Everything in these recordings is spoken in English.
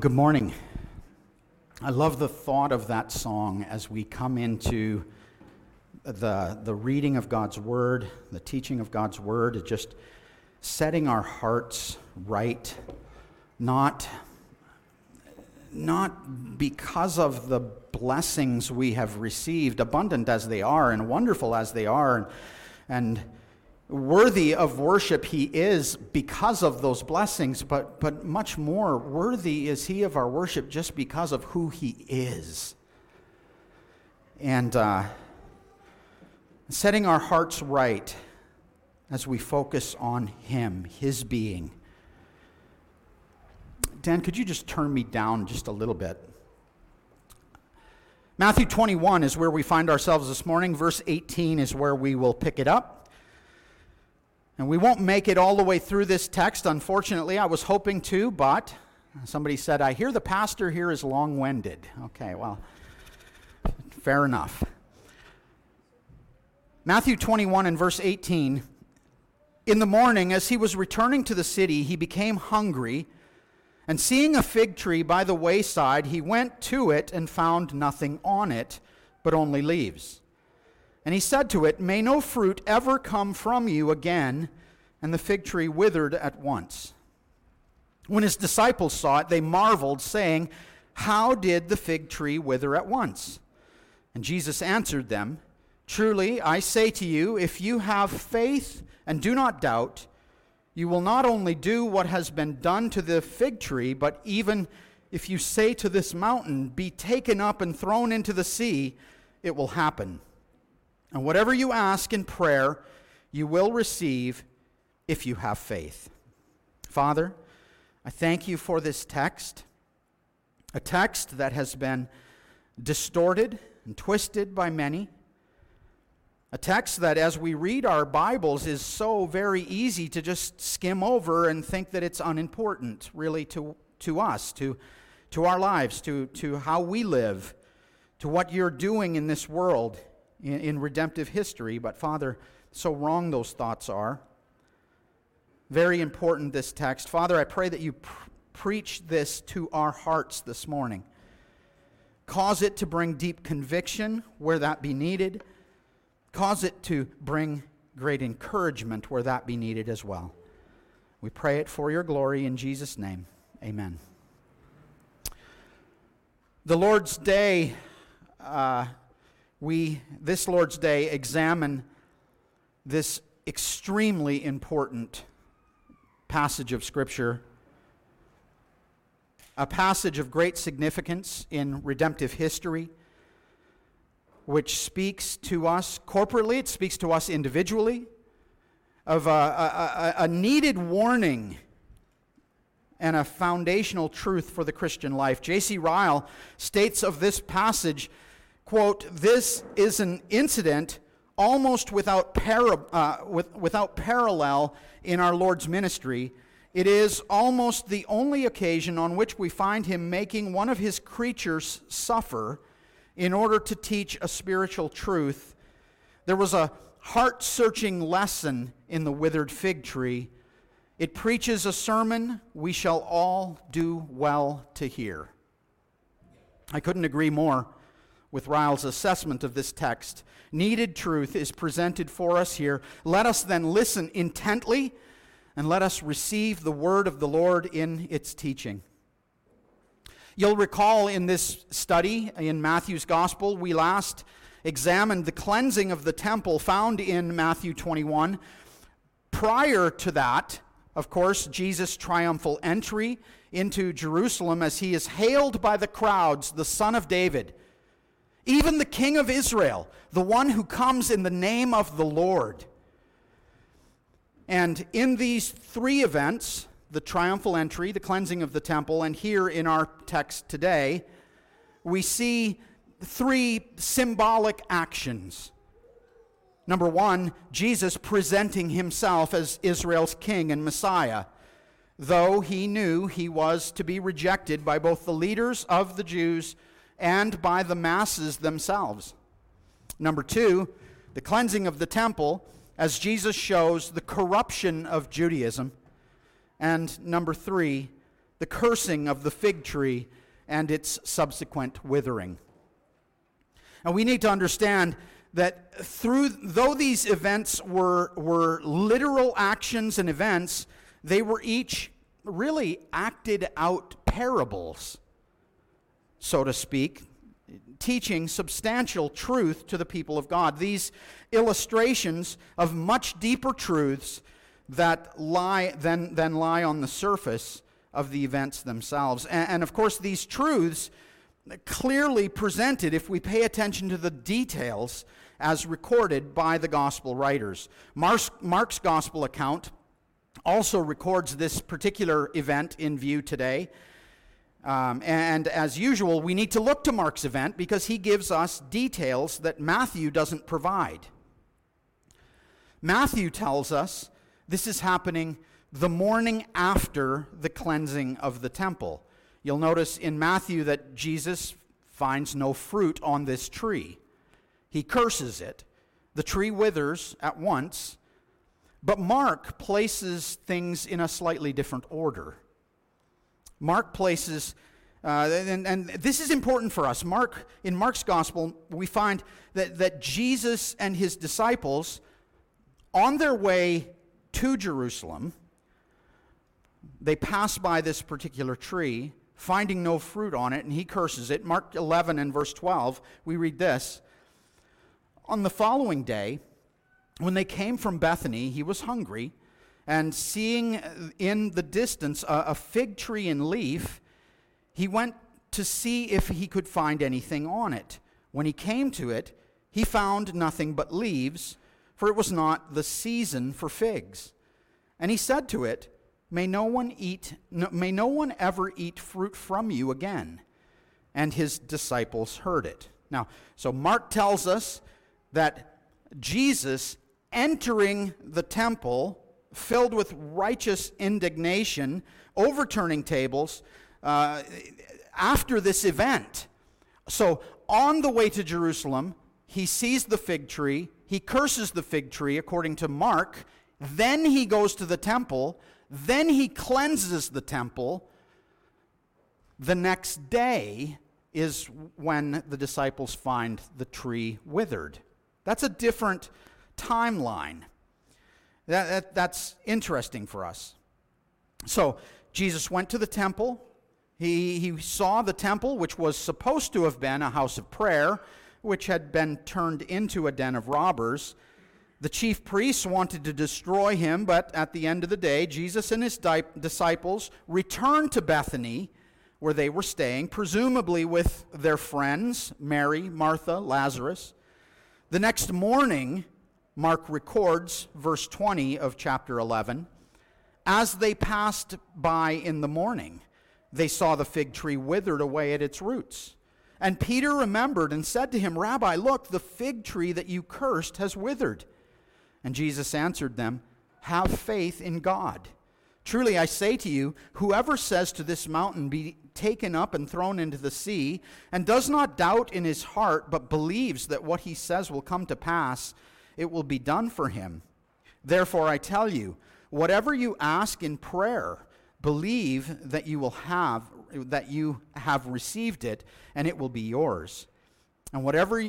Good morning. I love the thought of that song as we come into the, the reading of God's Word, the teaching of God's Word, just setting our hearts right, not, not because of the blessings we have received, abundant as they are and wonderful as they are, and, and worthy of worship he is because of those blessings, but, but much more worthy is he of our worship just because of who he is. And uh, setting our hearts right as we focus on him, his being. Dan, could you just turn me down just a little bit? Matthew 21 is where we find ourselves this morning. Verse 18 is where we will pick it up. And we won't make it all the way through this text, unfortunately. I was hoping to, but somebody said, I hear the pastor here is long winded. Okay, well, fair enough. Matthew 21 and verse 18. In the morning, as he was returning to the city, he became hungry. And seeing a fig tree by the wayside, he went to it and found nothing on it, but only leaves. And he said to it, May no fruit ever come from you again. And the fig tree withered at once. When his disciples saw it, they marveled, saying, How did the fig tree wither at once? And Jesus answered them, Truly, I say to you, if you have faith and do not doubt, you will not only do what has been done to the fig tree, but even if you say to this mountain, Be taken up and thrown into the sea, it will happen. And whatever you ask in prayer, you will receive if you have faith. Father, I thank you for this text, a text that has been distorted and twisted by many. A text that, as we read our Bibles, is so very easy to just skim over and think that it's unimportant, really, to, to us, to, to our lives, to, to how we live, to what you're doing in this world in, in redemptive history, but Father, so wrong those thoughts are. Very important, this text. Father, I pray that you pr- preach this to our hearts this morning. Cause it to bring deep conviction where that be needed. Cause it to bring great encouragement where that be needed as well. We pray it for your glory in Jesus' name. Amen. The Lord's Day. Uh, we, this Lord's Day, examine this extremely important passage of Scripture, a passage of great significance in redemptive history, which speaks to us corporately, it speaks to us individually, of a, a, a, needed warning and a foundational truth for the Christian life. J.C. Ryle states of this passage quote, this is an incident almost without, para, uh, with, without parallel in our Lord's ministry. It is almost the only occasion on which we find him making one of his creatures suffer in order to teach a spiritual truth. There was a heart searching lesson in the withered fig tree. It preaches a sermon we shall all do well to hear. I couldn't agree more with Ryle's assessment of this text. Needed truth is presented for us here. Let us then listen intently and let us receive the word of the Lord in its teaching. You'll recall in this study in Matthew's Gospel, we last examined the cleansing of the temple found in Matthew 21. Prior to that, of course, Jesus' triumphal entry into Jerusalem as he is hailed by the crowds, the Son of David even the King of Israel, the one who comes in the name of the Lord. And in these three events, the triumphal entry, the cleansing of the temple, and here in our text today, we see three symbolic actions. Number one, Jesus presenting himself as Israel's king and Messiah, though he knew he was to be rejected by both the leaders of the Jews and by the masses themselves. Number two, the cleansing of the temple, as Jesus shows the corruption of Judaism. And number three, the cursing of the fig tree and its subsequent withering. And we need to understand that through, though these events were, were literal actions and events, they were each really acted out parables, so to speak, teaching substantial truth to the people of God. These illustrations of much deeper truths that lie than, than lie on the surface of the events themselves. And, and, of course, these truths clearly presented if we pay attention to the details as recorded by the gospel writers. Mark's, Mark's gospel account also records this particular event in view today. Um, and as usual, we need to look to Mark's event because he gives us details that Matthew doesn't provide. Matthew tells us this is happening the morning after the cleansing of the temple. You'll notice in Matthew that Jesus finds no fruit on this tree. He curses it. The tree withers at once, but Mark places things in a slightly different order. Mark places, uh, and, and this is important for us. Mark, in Mark's gospel, we find that, that Jesus and his disciples, on their way to Jerusalem, they pass by this particular tree, finding no fruit on it, and he curses it. Mark 11 and verse 12, we read this. On the following day, when they came from Bethany, he was hungry, and seeing in the distance a, a fig tree in leaf, he went to see if he could find anything on it. When he came to it, he found nothing but leaves for it was not the season for figs. And he said to it, May no one eat, no, may no one ever eat fruit from you again. And his disciples heard it. Now, so Mark tells us that Jesus entering the temple, filled with righteous indignation, overturning tables, uh, after this event. So, on the way to Jerusalem, he sees the fig tree, he curses the fig tree, according to Mark. Then he goes to the temple. Then he cleanses the temple. The next day is when the disciples find the tree withered. That's a different timeline. That, that, that's interesting for us. So, Jesus went to the temple. He, he saw the temple, which was supposed to have been a house of prayer which had been turned into a den of robbers. The chief priests wanted to destroy him, but at the end of the day, Jesus and his di- disciples returned to Bethany, where they were staying, presumably with their friends, Mary, Martha, Lazarus. The next morning, Mark records, verse 20 of chapter 11, as they passed by in the morning, they saw the fig tree withered away at its roots. And Peter remembered and said to him, Rabbi, look, the fig tree that you cursed has withered. And Jesus answered them, Have faith in God. Truly I say to you, whoever says to this mountain, Be taken up and thrown into the sea, and does not doubt in his heart, but believes that what he says will come to pass, it will be done for him. Therefore I tell you, whatever you ask in prayer, believe that you will have that you have received it, and it will be yours. And whatever,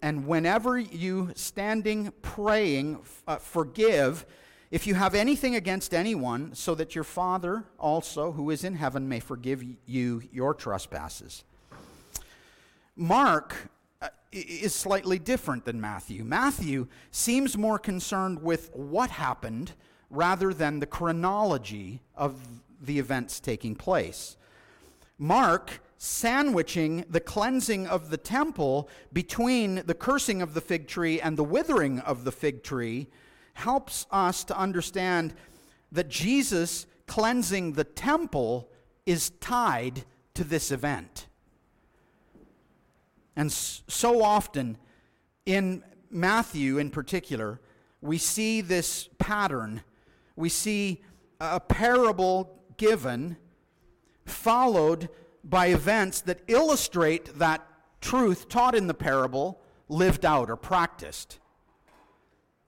and whenever you standing praying, uh, forgive if you have anything against anyone, so that your Father also, who is in heaven, may forgive you your trespasses. Mark Uh, is slightly different than Matthew. Matthew seems more concerned with what happened rather than the chronology of the events taking place. Mark sandwiching the cleansing of the temple between the cursing of the fig tree and the withering of the fig tree helps us to understand that Jesus cleansing the temple is tied to this event. And so often in Matthew in particular, we see this pattern. We see a parable given followed by events that illustrate that truth taught in the parable lived out or practiced.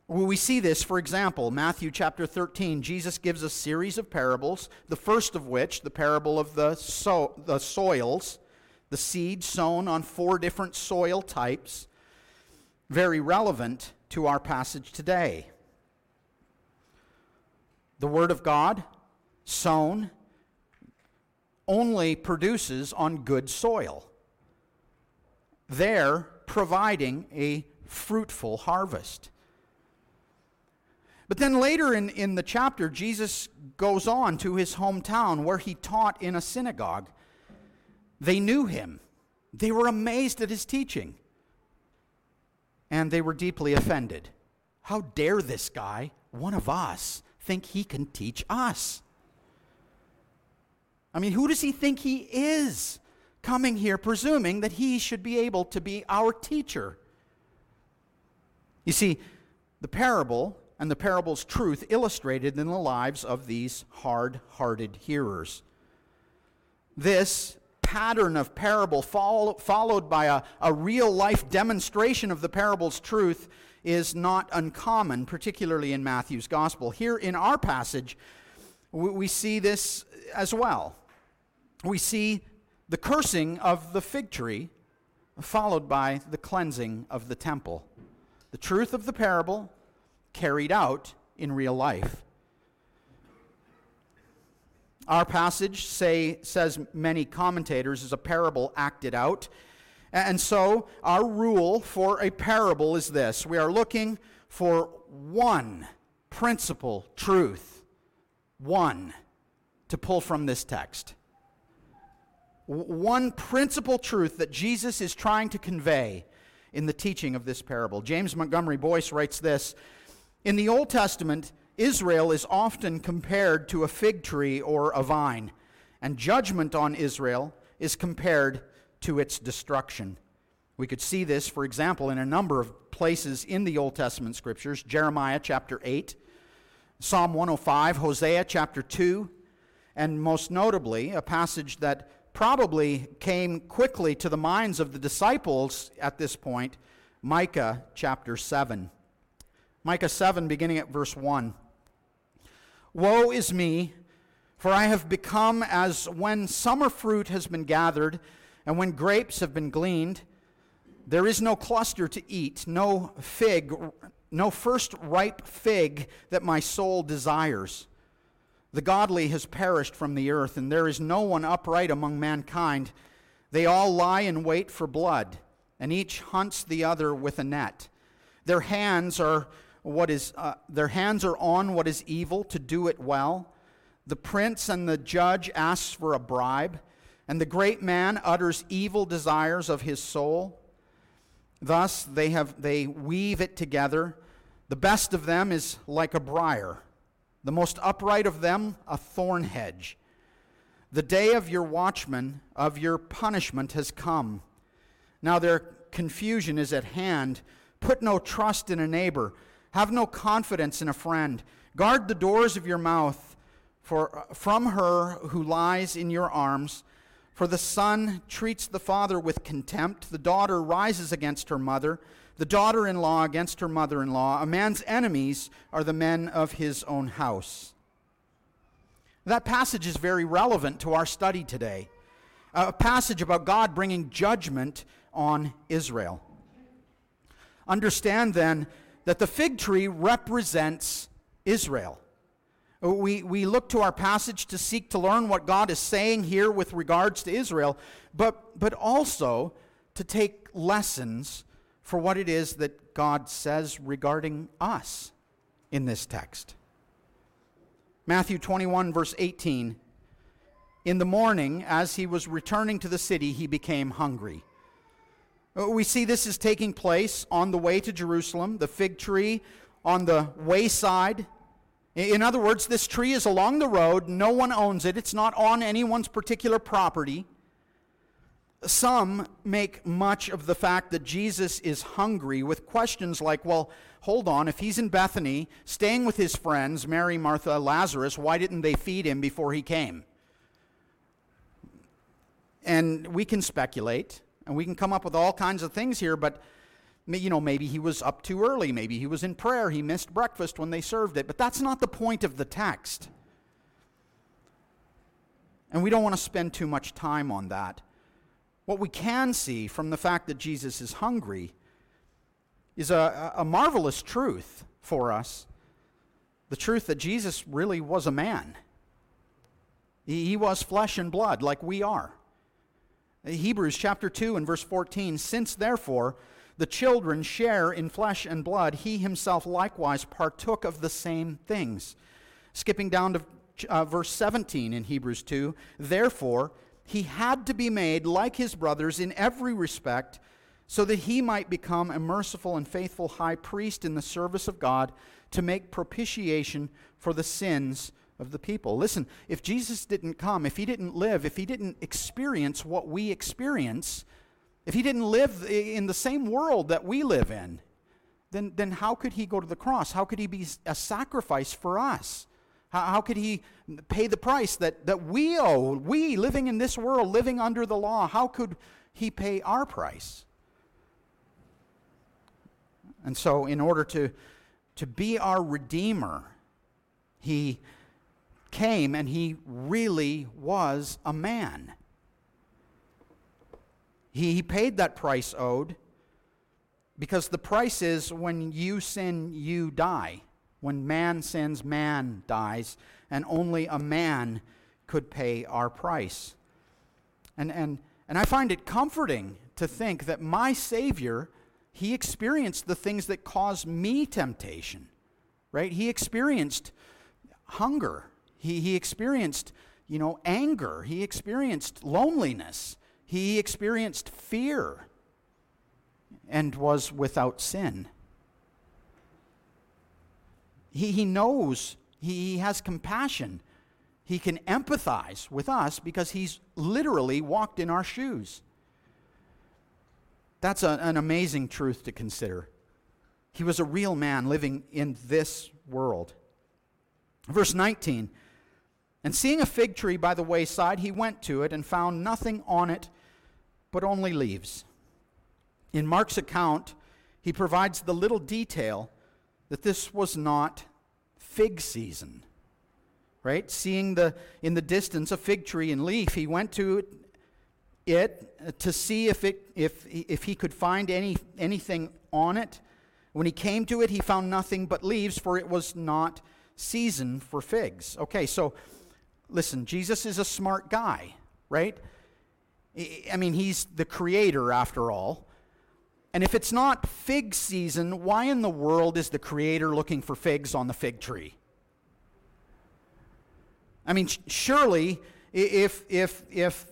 We see this, for example, Matthew chapter 13. Jesus gives a series of parables, the first of which, the parable of the, so, the soils, the seed sown on four different soil types, very relevant to our passage today. The Word of God, sown, only produces on good soil, there providing a fruitful harvest. But then later in, in the chapter, Jesus goes on to his hometown where he taught in a synagogue. They knew him, they were amazed at his teaching, and they were deeply offended. How dare this guy, one of us, think he can teach us? I mean, who does he think he is coming here presuming that he should be able to be our teacher? You see, the parable and the parable's truth illustrated in the lives of these hard hearted hearers. This pattern of parable, follow, followed by a, a real life demonstration of the parable's truth, is not uncommon, particularly in Matthew's gospel. Here in our passage, we, we see this as well. We see the cursing of the fig tree, followed by the cleansing of the temple. The truth of the parable carried out in real life. Our passage say, says many commentators is a parable acted out. And so our rule for a parable is this we are looking for one principal truth, one to pull from this text. One principal truth that Jesus is trying to convey in the teaching of this parable. James Montgomery Boice writes this in the Old Testament, Israel is often compared to a fig tree or a vine, and judgment on Israel is compared to its destruction. We could see this, for example, in a number of places in the Old Testament scriptures Jeremiah chapter 8, Psalm 105, Hosea chapter 2, and most notably, a passage that probably came quickly to the minds of the disciples at this point, Micah chapter 7. Micah 7, beginning at verse 1. Woe is me, for I have become as when summer fruit has been gathered, and when grapes have been gleaned. There is no cluster to eat, no fig, no first ripe fig that my soul desires. The godly has perished from the earth, and there is no one upright among mankind. They all lie in wait for blood, and each hunts the other with a net. Their hands are what is, uh, their hands are on what is evil to do it well. The prince and the judge asks for a bribe, and the great man utters evil desires of his soul. Thus they have they weave it together. The best of them is like a briar, the most upright of them a thorn hedge. The day of your watchman, of your punishment, has come. Now their confusion is at hand. Put no trust in a neighbor have no confidence in a friend. Guard the doors of your mouth for, from her who lies in your arms. For the son treats the father with contempt, the daughter rises against her mother, the daughter in law against her mother in law. A man's enemies are the men of his own house. That passage is very relevant to our study today. A passage about God bringing judgment on Israel. Understand then that the fig tree represents Israel. Uh, we, we look to our passage to seek to learn what God is saying here with regards to Israel, but, but also to take lessons for what it is that God says regarding us in this text. Matthew 21, verse 18. In the morning, as he was returning to the city, he became hungry. Uh, we see this is taking place on the way to Jerusalem, the fig tree on the wayside. In other words, this tree is along the road. No one owns it, it's not on anyone's particular property. Some make much of the fact that Jesus is hungry with questions like, well, hold on, if he's in Bethany, staying with his friends, Mary, Martha, Lazarus, why didn't they feed him before he came? And we can speculate. And we can come up with all kinds of things here, but You know, maybe he was up too early. Maybe he was in prayer. He missed breakfast when they served it. But that's not the point of the text. And we don't want to spend too much time on that. What we can see from the fact that Jesus is hungry is a, a marvelous truth for us the truth that Jesus really was a man. He, he was flesh and blood like we are. Hebrews chapter 2 and verse 14 Since therefore the children share in flesh and blood, he himself likewise partook of the same things. Skipping down to uh, verse 17 in Hebrews 2 Therefore, he had to be made like his brothers in every respect, so that he might become a merciful and faithful high priest in the service of God to make propitiation for the sins of the people. Listen, if Jesus didn't come, if he didn't live, if he didn't experience what we experience, if he didn't live in the same world that we live in, then, then how could he go to the cross? How could he be a sacrifice for us? How, how could he pay the price that, that we owe? We, living in this world, living under the law, how could he pay our price? And so, in order to, to be our Redeemer, he came and he really was a man. He, he paid that price owed because the price is when you sin, you die. When man sins, man dies, and only a man could pay our price. And, and, and I find it comforting to think that my Savior, he experienced the things that cause me temptation, right? He experienced hunger. He, he experienced, you know, anger. He experienced loneliness. He experienced fear and was without sin. He, he knows, he, he has compassion. He can empathize with us because he's literally walked in our shoes. That's a, an amazing truth to consider. He was a real man living in this world. Verse 19 And seeing a fig tree by the wayside, he went to it and found nothing on it but only leaves. In Mark's account, he provides the little detail that this was not fig season. Right? Seeing the in the distance a fig tree and leaf, he went to it, it to see if it if if he could find any anything on it. When he came to it, he found nothing but leaves, for it was not season for figs. Okay, so listen, Jesus is a smart guy, right? I mean, he's the creator after all. And if it's not fig season, why in the world is the Creator looking for figs on the fig tree? I mean, surely, if, if, if,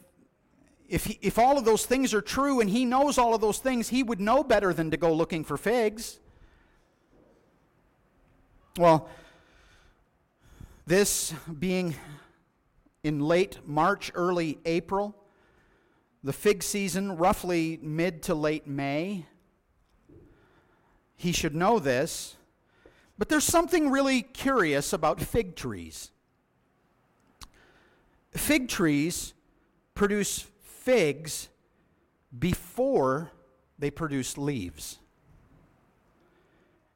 if, he, if all of those things are true and He knows all of those things, He would know better than to go looking for figs. Well, this being in late March, early April, the fig season, roughly mid to late May. He should know this. But there's something really curious about fig trees. Fig trees produce figs before they produce leaves.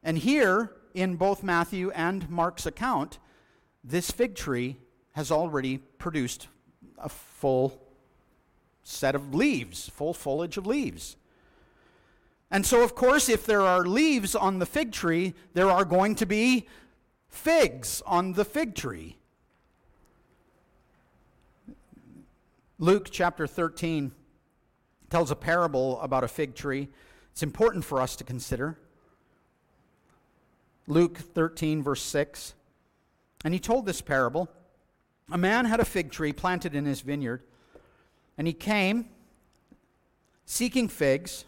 And here, in both Matthew and Mark's account, this fig tree has already produced a full set of leaves, full foliage of leaves. And so, of course, if there are leaves on the fig tree, there are going to be figs on the fig tree. Luke chapter 13 tells a parable about a fig tree. It's important for us to consider. Luke 13, verse 6. And he told this parable A man had a fig tree planted in his vineyard and he came seeking figs,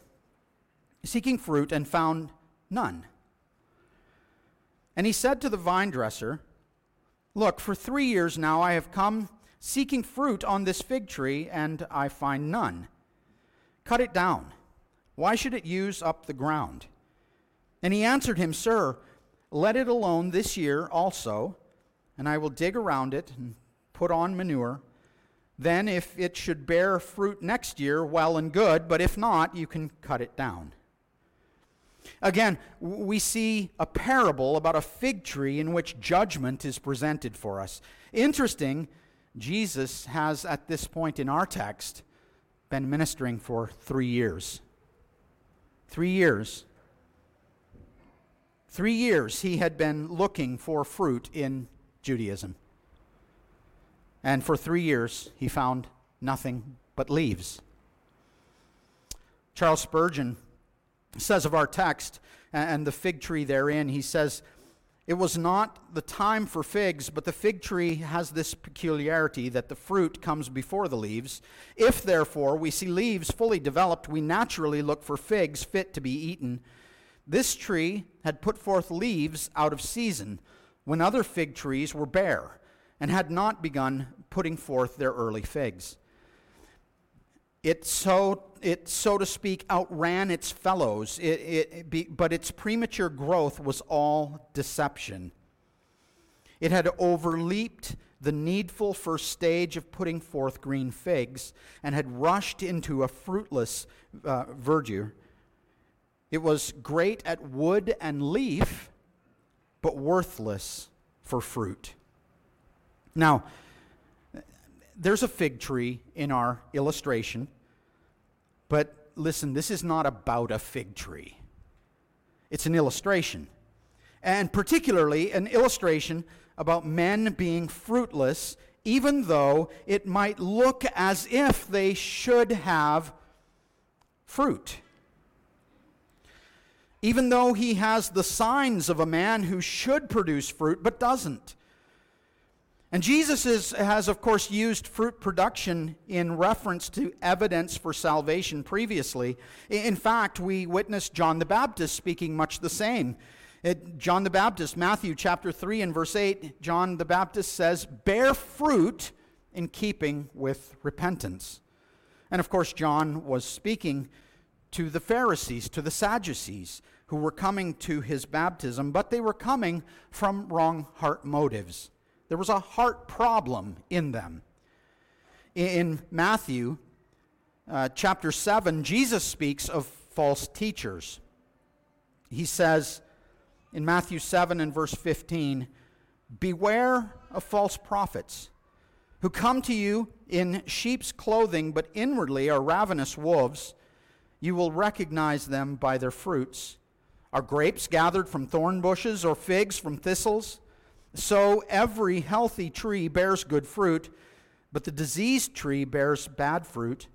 seeking fruit, and found none. And he said to the vine dresser, Look, for three years now I have come seeking fruit on this fig tree, and I find none. Cut it down. Why should it use up the ground? And he answered him, Sir, let it alone this year also, and I will dig around it and put on manure then, if it should bear fruit next year, well and good, but if not, you can cut it down. Again, we see a parable about a fig tree in which judgment is presented for us. Interesting, Jesus has, at this point in our text, been ministering for three years. Three years. Three years he had been looking for fruit in Judaism. And for three years he found nothing but leaves. Charles Spurgeon says of our text and the fig tree therein, he says, It was not the time for figs, but the fig tree has this peculiarity that the fruit comes before the leaves. If, therefore, we see leaves fully developed, we naturally look for figs fit to be eaten. This tree had put forth leaves out of season, when other fig trees were bare, and had not begun putting forth their early figs. It so, it, so to speak, outran its fellows, it, it, it be, but its premature growth was all deception. It had overleaped the needful first stage of putting forth green figs and had rushed into a fruitless uh, verdure. It was great at wood and leaf, but worthless for fruit. Now, there's a fig tree in our illustration. But listen, this is not about a fig tree, it's an illustration. And particularly an illustration about men being fruitless, even though it might look as if they should have fruit. Even though he has the signs of a man who should produce fruit but doesn't. And Jesus is, has, of course, used fruit production in reference to evidence for salvation previously. In fact, we witnessed John the Baptist speaking much the same. It, John the Baptist, Matthew chapter 3 and verse 8, John the Baptist says, Bear fruit in keeping with repentance. And of course, John was speaking to the Pharisees, to the Sadducees, who were coming to his baptism, but they were coming from wrong heart motives. There was a heart problem in them. In Matthew uh, chapter 7, Jesus speaks of false teachers. He says in Matthew 7 and verse 15, Beware of false prophets who come to you in sheep's clothing, but inwardly are ravenous wolves. You will recognize them by their fruits. Are grapes gathered from thorn bushes or figs from thistles? So every healthy tree bears good fruit, but the diseased tree bears bad fruit.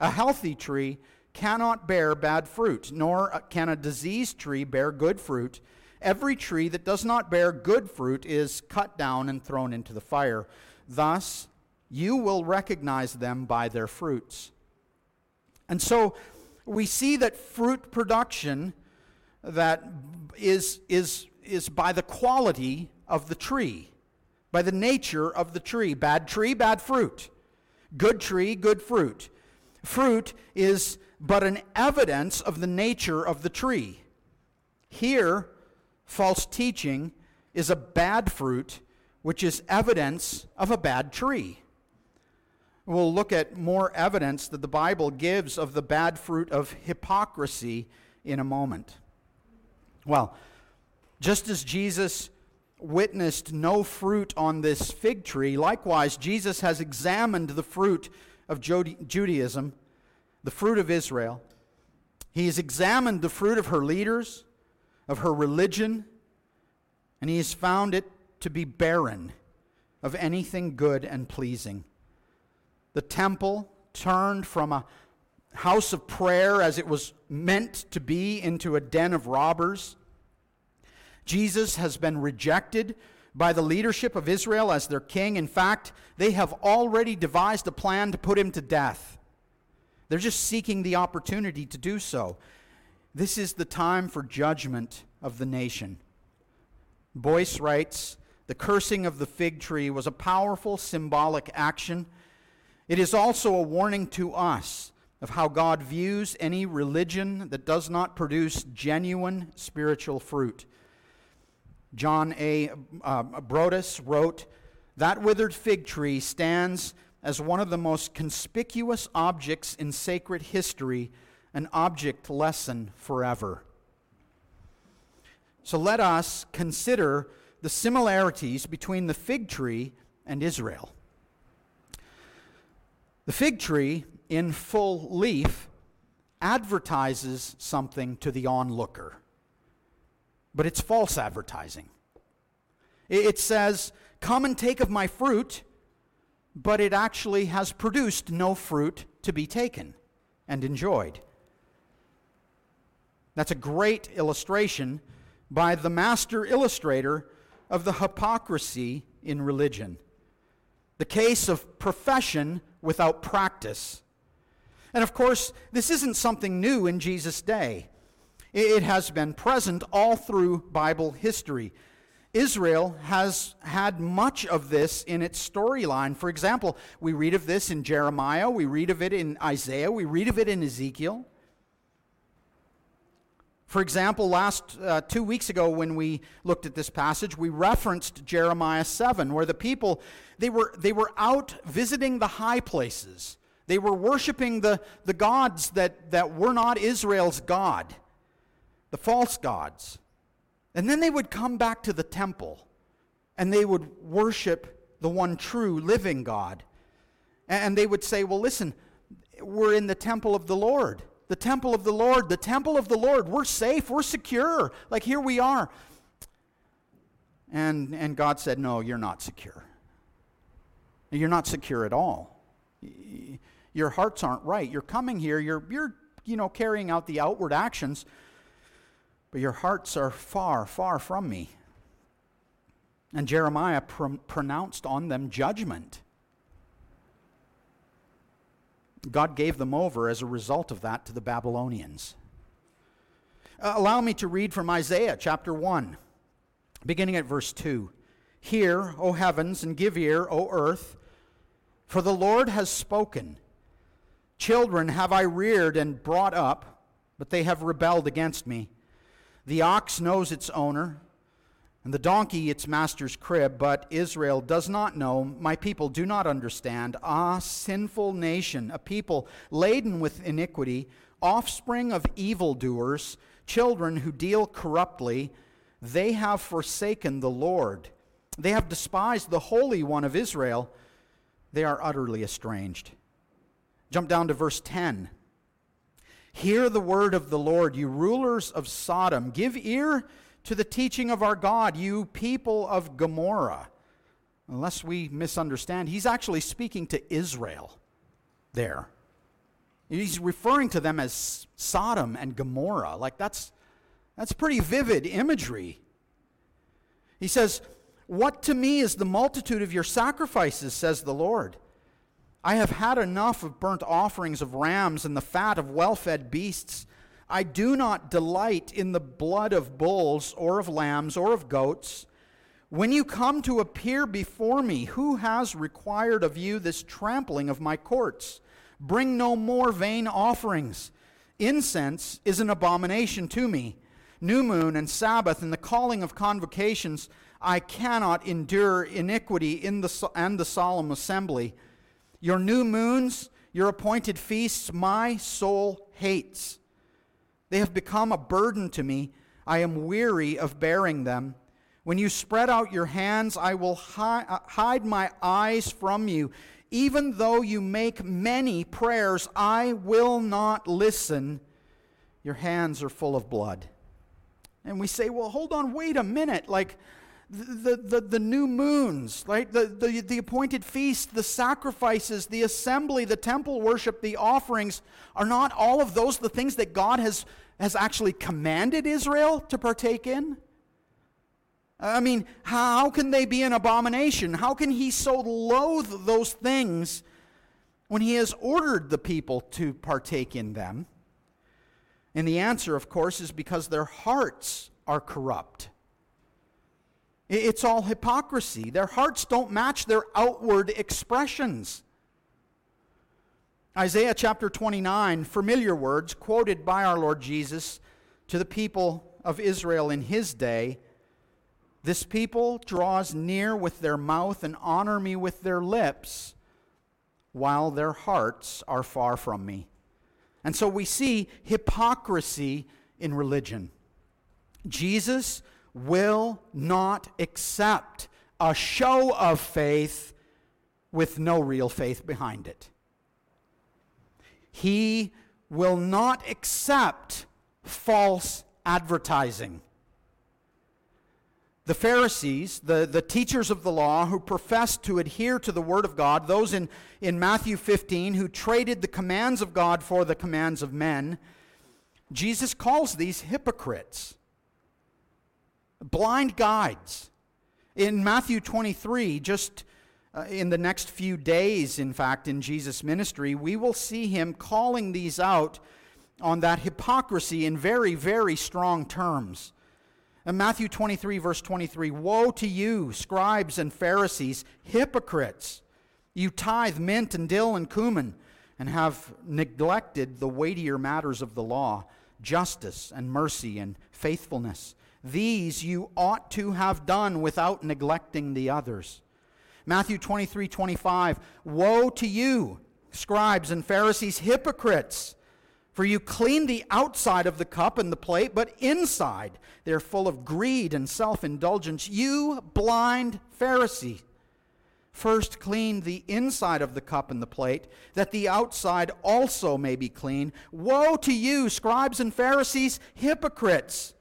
A healthy tree cannot bear bad fruit, nor can a diseased tree bear good fruit. Every tree that does not bear good fruit is cut down and thrown into the fire. Thus, you will recognize them by their fruits. And so we see that fruit production that is, is, is by the quality of the tree, by the nature of the tree. Bad tree, bad fruit. Good tree, good fruit. Fruit is but an evidence of the nature of the tree. Here, false teaching is a bad fruit, which is evidence of a bad tree. We'll look at more evidence that the Bible gives of the bad fruit of hypocrisy in a moment. Well, just as Jesus witnessed no fruit on this fig tree, likewise, Jesus has examined the fruit of Judaism, the fruit of Israel. He has examined the fruit of her leaders, of her religion, and he has found it to be barren of anything good and pleasing. The temple turned from a house of prayer as it was meant to be into a den of robbers. Jesus has been rejected by the leadership of Israel as their king. In fact, they have already devised a plan to put him to death. They're just seeking the opportunity to do so. This is the time for judgment of the nation. Boice writes The cursing of the fig tree was a powerful symbolic action. It is also a warning to us of how God views any religion that does not produce genuine spiritual fruit. John A. Uh, Broadus wrote, That withered fig tree stands as one of the most conspicuous objects in sacred history, an object lesson forever. So let us consider the similarities between the fig tree and Israel. The fig tree, in full leaf, advertises something to the onlooker, but it's false advertising. It says, Come and take of my fruit, but it actually has produced no fruit to be taken and enjoyed. That's a great illustration by the master illustrator of the hypocrisy in religion. The case of profession without practice. And of course, this isn't something new in Jesus' day. It has been present all through Bible history. Israel has had much of this in its storyline. For example, we read of this in Jeremiah, we read of it in Isaiah, we read of it in Ezekiel. For example, last uh, two weeks ago when we looked at this passage, we referenced Jeremiah 7, where the people they were they were out visiting the high places. They were worshiping the, the gods that, that were not Israel's God, the false gods. And then they would come back to the temple and they would worship the one true living God. And they would say, Well, listen, we're in the temple of the Lord the temple of the Lord, the temple of the Lord. We're safe, we're secure. Like here we are. And, and God said, No, you're not secure. You're not secure at all. Your hearts aren't right. You're coming here, you're, you're you know, carrying out the outward actions, but your hearts are far, far from me. And Jeremiah pr- pronounced on them judgment. God gave them over as a result of that to the Babylonians. Uh, allow me to read from Isaiah chapter 1, beginning at verse 2. Hear, O heavens, and give ear, O earth, for the Lord has spoken. Children have I reared and brought up, but they have rebelled against me. The ox knows its owner, and the donkey its master's crib, but Israel does not know, my people do not understand. Ah, sinful nation, a people laden with iniquity, offspring of evildoers, children who deal corruptly, they have forsaken the Lord. They have despised the Holy One of Israel. They are utterly estranged. Jump down to verse 10. Hear the word of the Lord, you rulers of Sodom. Give ear to the teaching of our God, you people of Gomorrah. Unless we misunderstand, he's actually speaking to Israel there. He's referring to them as Sodom and Gomorrah. Like that's that's pretty vivid imagery. He says, "What to me is the multitude of your sacrifices," says the Lord. I have had enough of burnt offerings of rams and the fat of well-fed beasts. I do not delight in the blood of bulls or of lambs or of goats. When you come to appear before me, who has required of you this trampling of my courts? Bring no more vain offerings. Incense is an abomination to me. New moon and Sabbath and the calling of convocations, I cannot endure iniquity in the, and the solemn assembly. Your new moons, your appointed feasts, my soul hates. They have become a burden to me. I am weary of bearing them. When you spread out your hands, I will hi- uh, hide my eyes from you. Even though you make many prayers, I will not listen. Your hands are full of blood. And we say, well, hold on, wait a minute. Like, the, the, the new moons, right? The, the, the appointed feast, the sacrifices, the assembly, the temple worship, the offerings, are not all of those the things that God has, has actually commanded Israel to partake in? I mean, how can they be an abomination? How can he so loathe those things when he has ordered the people to partake in them? And the answer, of course, is because their hearts are corrupt. It's all hypocrisy. Their hearts don't match their outward expressions. Isaiah chapter 29, familiar words quoted by our Lord Jesus to the people of Israel in his day. This people draws near with their mouth and honor me with their lips, while their hearts are far from me. And so we see hypocrisy in religion. Jesus will not accept a show of faith with no real faith behind it. He will not accept false advertising. The Pharisees, the, the teachers of the law who professed to adhere to the Word of God, those in, in Matthew 15 who traded the commands of God for the commands of men, Jesus calls these hypocrites, blind guides. In Matthew 23, just uh, in the next few days, in fact, in Jesus' ministry, we will see him calling these out on that hypocrisy in very, very strong terms. In Matthew 23, verse 23 Woe to you, scribes and Pharisees, hypocrites! You tithe mint and dill and cumin, and have neglected the weightier matters of the law justice and mercy and faithfulness. These you ought to have done without neglecting the others. Matthew 23 25 Woe to you, scribes and Pharisees, hypocrites! For you clean the outside of the cup and the plate, but inside they're full of greed and self indulgence. You blind Pharisee. First, clean the inside of the cup and the plate, that the outside also may be clean. Woe to you, scribes and Pharisees, hypocrites!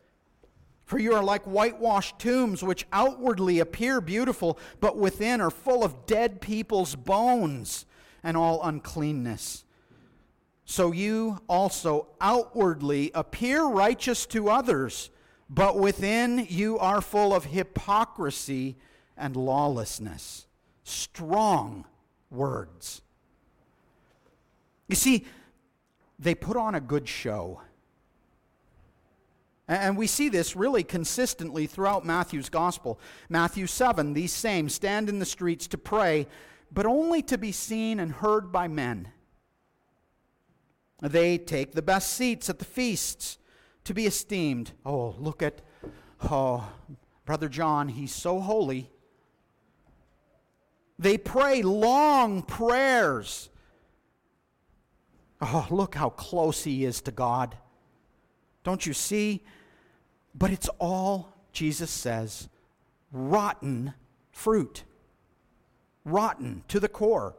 For you are like whitewashed tombs, which outwardly appear beautiful, but within are full of dead people's bones and all uncleanness so you also outwardly appear righteous to others, but within you are full of hypocrisy and lawlessness. Strong words. You see, they put on a good show. And we see this really consistently throughout Matthew's gospel. Matthew 7, these same stand in the streets to pray, but only to be seen and heard by men. They take the best seats at the feasts to be esteemed. Oh, look at, oh, Brother John, he's so holy. They pray long prayers. Oh, look how close he is to God. Don't you see? But it's all, Jesus says, rotten fruit. Rotten to the core.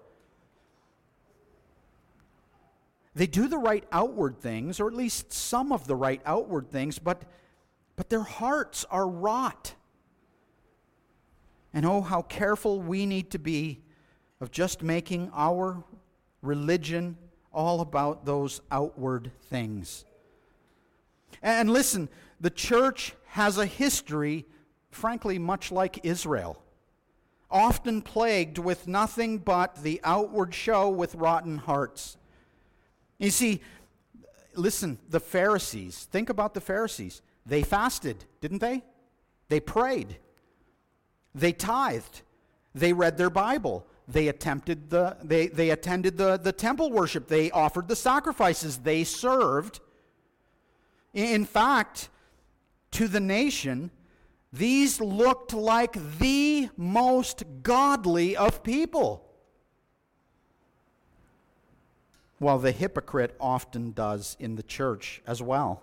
They do the right outward things, or at least some of the right outward things, but, but their hearts are rot. And oh, how careful we need to be of just making our religion all about those outward things. And listen, the church has a history, frankly, much like Israel, often plagued with nothing but the outward show with rotten hearts. You see, listen, the Pharisees, think about the Pharisees. They fasted, didn't they? They prayed. They tithed. They read their Bible. They attempted the they, they attended the, the temple worship. They offered the sacrifices. They served. In fact, to the nation, these looked like the most godly of people. while the hypocrite often does in the church as well.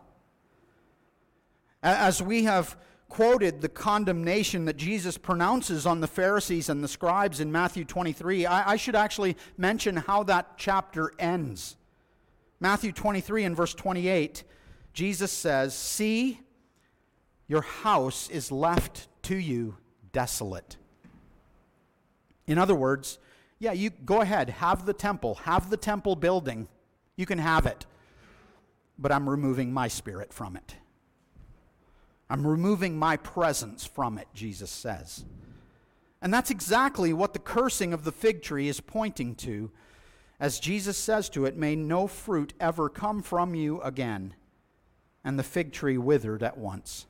As we have quoted the condemnation that Jesus pronounces on the Pharisees and the scribes in Matthew 23, I, I, should actually mention how that chapter ends. Matthew 23 and verse 28, Jesus says, See, your house is left to you desolate. In other words, yeah, you go ahead, have the temple, have the temple building. You can have it. But I'm removing my spirit from it. I'm removing my presence from it, Jesus says. And that's exactly what the cursing of the fig tree is pointing to. As Jesus says to it, May no fruit ever come from you again. And the fig tree withered at once.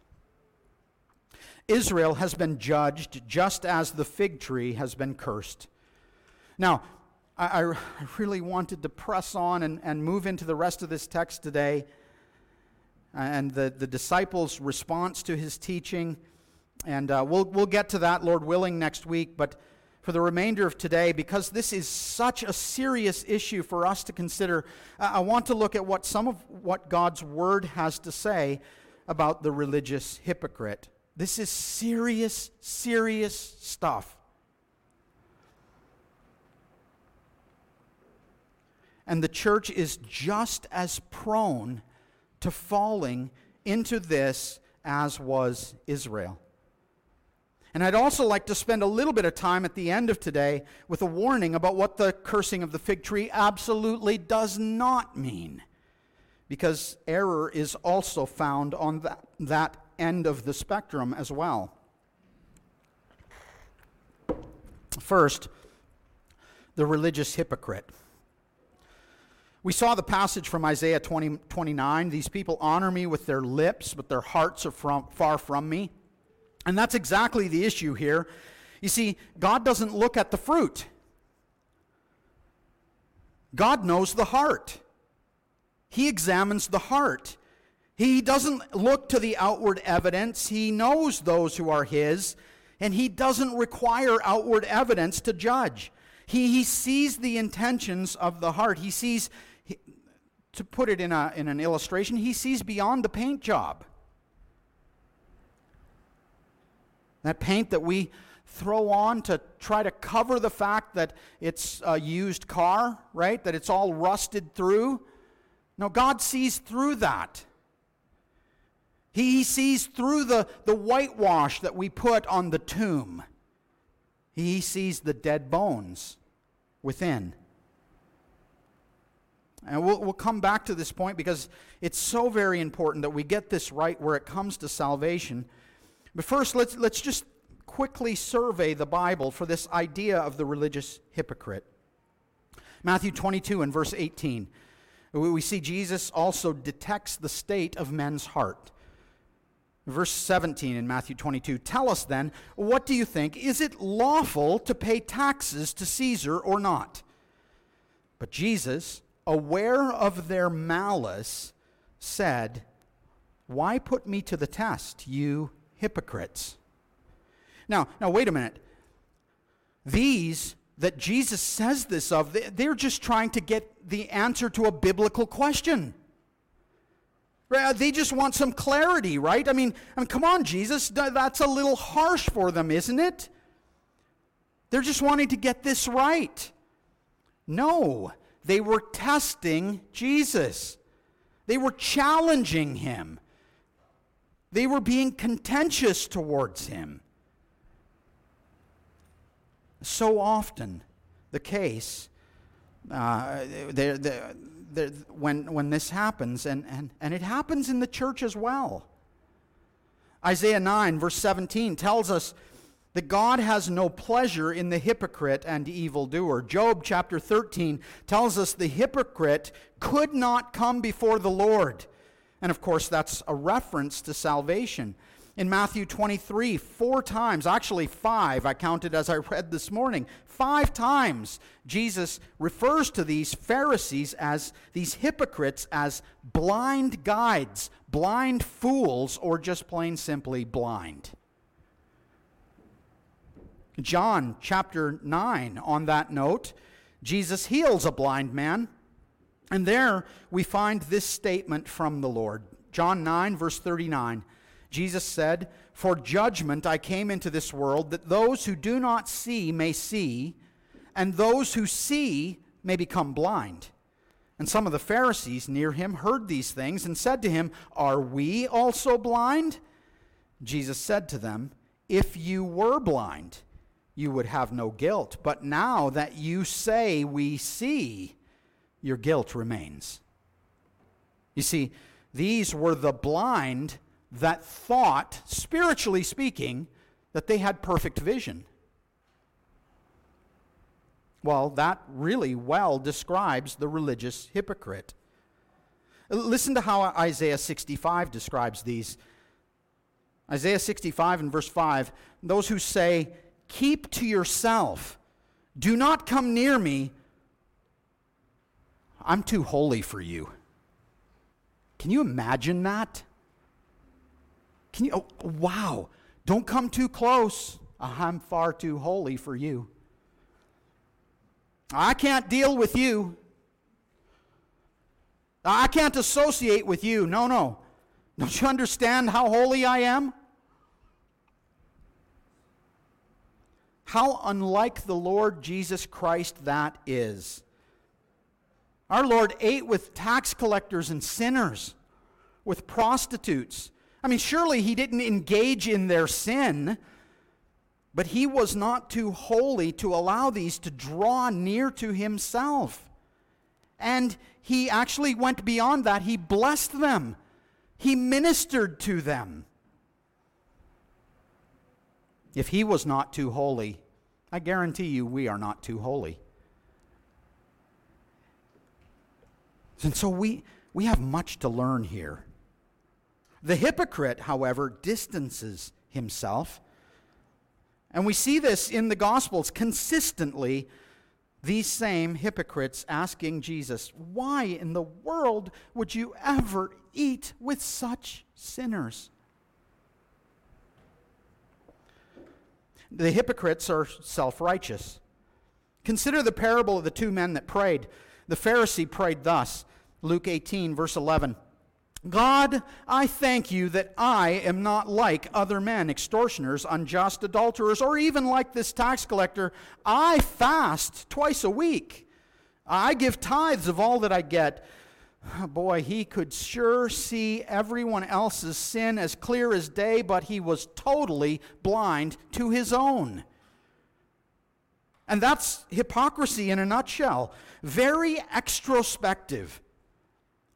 Israel has been judged just as the fig tree has been cursed. Now, I, I really wanted to press on and, and move into the rest of this text today and the, the disciples' response to his teaching. And uh, we'll, we'll get to that, Lord willing, next week. But for the remainder of today, because this is such a serious issue for us to consider, I want to look at what some of what God's Word has to say about the religious hypocrite. This is serious, serious stuff. And the church is just as prone to falling into this as was Israel. And I'd also like to spend a little bit of time at the end of today with a warning about what the cursing of the fig tree absolutely does not mean. Because error is also found on that, that end of the spectrum as well. First, the religious hypocrite. We saw the passage from Isaiah 20, 29. These people honor me with their lips, but their hearts are from, far from me. And that's exactly the issue here. You see, God doesn't look at the fruit, God knows the heart. He examines the heart. He doesn't look to the outward evidence. He knows those who are His, and He doesn't require outward evidence to judge. He, he sees the intentions of the heart. He sees, to put it in, a, in an illustration, He sees beyond the paint job. That paint that we throw on to try to cover the fact that it's a used car, right? That it's all rusted through. No, God sees through that. He sees through the, the whitewash that we put on the tomb. He sees the dead bones within. And we'll, we'll come back to this point because it's so very important that we get this right where it comes to salvation. But first, let's, let's just quickly survey the Bible for this idea of the religious hypocrite. Matthew 22 and verse 18. We see Jesus also detects the state of men's heart. Verse 17 in Matthew 22 Tell us then, what do you think? Is it lawful to pay taxes to Caesar or not? But Jesus, aware of their malice, said, Why put me to the test, you hypocrites. Now, now wait a minute. These that Jesus says this of, they're just trying to get the answer to a biblical question. They just want some clarity, right? I mean, I mean, come on, Jesus, that's a little harsh for them, isn't it? They're just wanting to get this right. No, they were testing Jesus. They were challenging him. They were being contentious towards him. So often, the case, uh, they're, they're, when, when this happens, and, and, and it happens in the church as well. Isaiah 9, verse 17, tells us that God has no pleasure in the hypocrite and evildoer. Job chapter 13 tells us the hypocrite could not come before the Lord. And of course, that's a reference to salvation. In Matthew 23, four times, actually five, I counted as I read this morning, five times Jesus refers to these Pharisees as these hypocrites as blind guides, blind fools, or just plain simply blind. John chapter 9, on that note, Jesus heals a blind man and there we find this statement from the Lord. John 9, verse 39. Jesus said, For judgment I came into this world, that those who do not see may see, and those who see may become blind. And some of the Pharisees near him heard these things and said to him, Are we also blind? Jesus said to them, If you were blind, you would have no guilt. But now that you say we see, your guilt remains. You see, these were the blind that thought, spiritually speaking, that they had perfect vision. Well, that really well describes the religious hypocrite. Listen to how Isaiah 65 describes these. Isaiah 65 and verse 5 those who say, Keep to yourself, do not come near me, I'm too holy for you. Can you imagine that? Can you? Oh, wow. Don't come too close. Uh, I'm far too holy for you. I can't deal with you. I can't associate with you. No, no. Don't you understand how holy I am? How unlike the Lord Jesus Christ that is. Our Lord ate with tax collectors and sinners, with prostitutes. I mean, surely he didn't engage in their sin, but he was not too holy to allow these to draw near to himself. And he actually went beyond that. He blessed them, he ministered to them. If he was not too holy, I guarantee you we are not too holy. And so we, we have much to learn here. The hypocrite, however, distances himself. And we see this in the Gospels consistently. These same hypocrites asking Jesus, Why in the world would you ever eat with such sinners? The hypocrites are self righteous. Consider the parable of the two men that prayed. The Pharisee prayed thus Luke 18, verse 11. God, I thank you that I am not like other men, extortioners, unjust, adulterers, or even like this tax collector. I fast twice a week. I give tithes of all that I get. Boy, he could sure see everyone else's sin as clear as day, but he was totally blind to his own. And that's hypocrisy in a nutshell. Very extrospective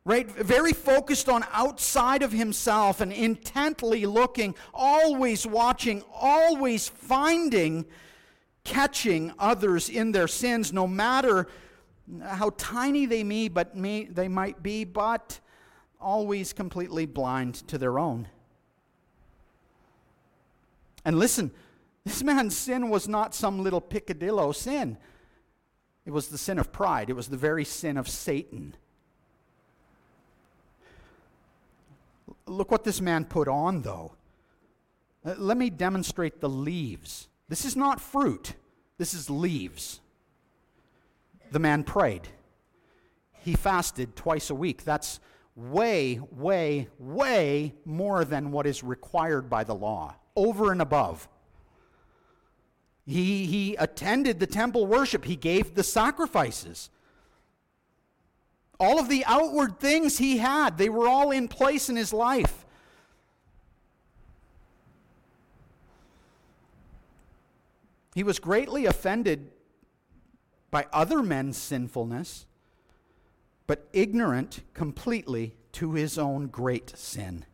right? Very focused on outside of himself and intently looking, always watching, always finding, catching others in their sins, no matter how tiny they may, but may, they might be, but always completely blind to their own. And listen, this man's sin was not some little peccadillo sin. It was the sin of pride. It was the very sin of Satan. Look what this man put on, though. Uh, let me demonstrate the leaves. This is not fruit, this is leaves. The man prayed. He fasted twice a week. That's way, way, way more than what is required by the law, over and above. He, he attended the temple worship, he gave the sacrifices. All of the outward things he had, they were all in place in his life. He was greatly offended by other men's sinfulness, but ignorant completely to his own great sin.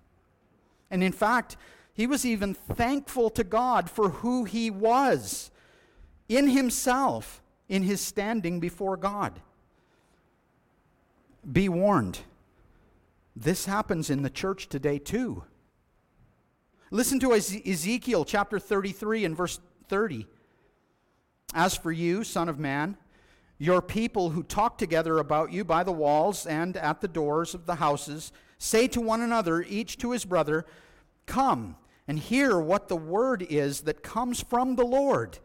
And in fact, he was even thankful to God for who he was in himself, in his standing before God. Be warned. This happens in the church today too. Listen to Ezekiel chapter 33 and verse 30. As for you, Son of Man, your people who talk together about you by the walls and at the doors of the houses say to one another, each to his brother, Come and hear what the word is that comes from the Lord.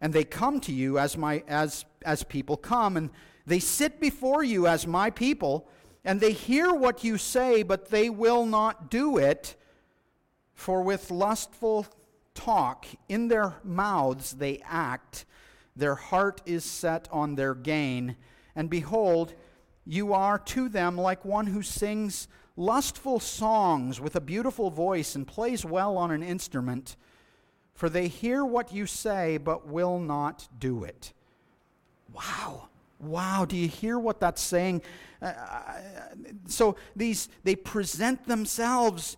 And they come to you as, my, as, as people come, and they sit before you as my people, and they hear what you say, but they will not do it. For with lustful talk in their mouths they act, their heart is set on their gain. And behold, you are to them like one who sings lustful songs with a beautiful voice and plays well on an instrument. For they hear what you say, but will not do it. Wow. Wow, do you hear what that's saying? Uh, uh, so these they present themselves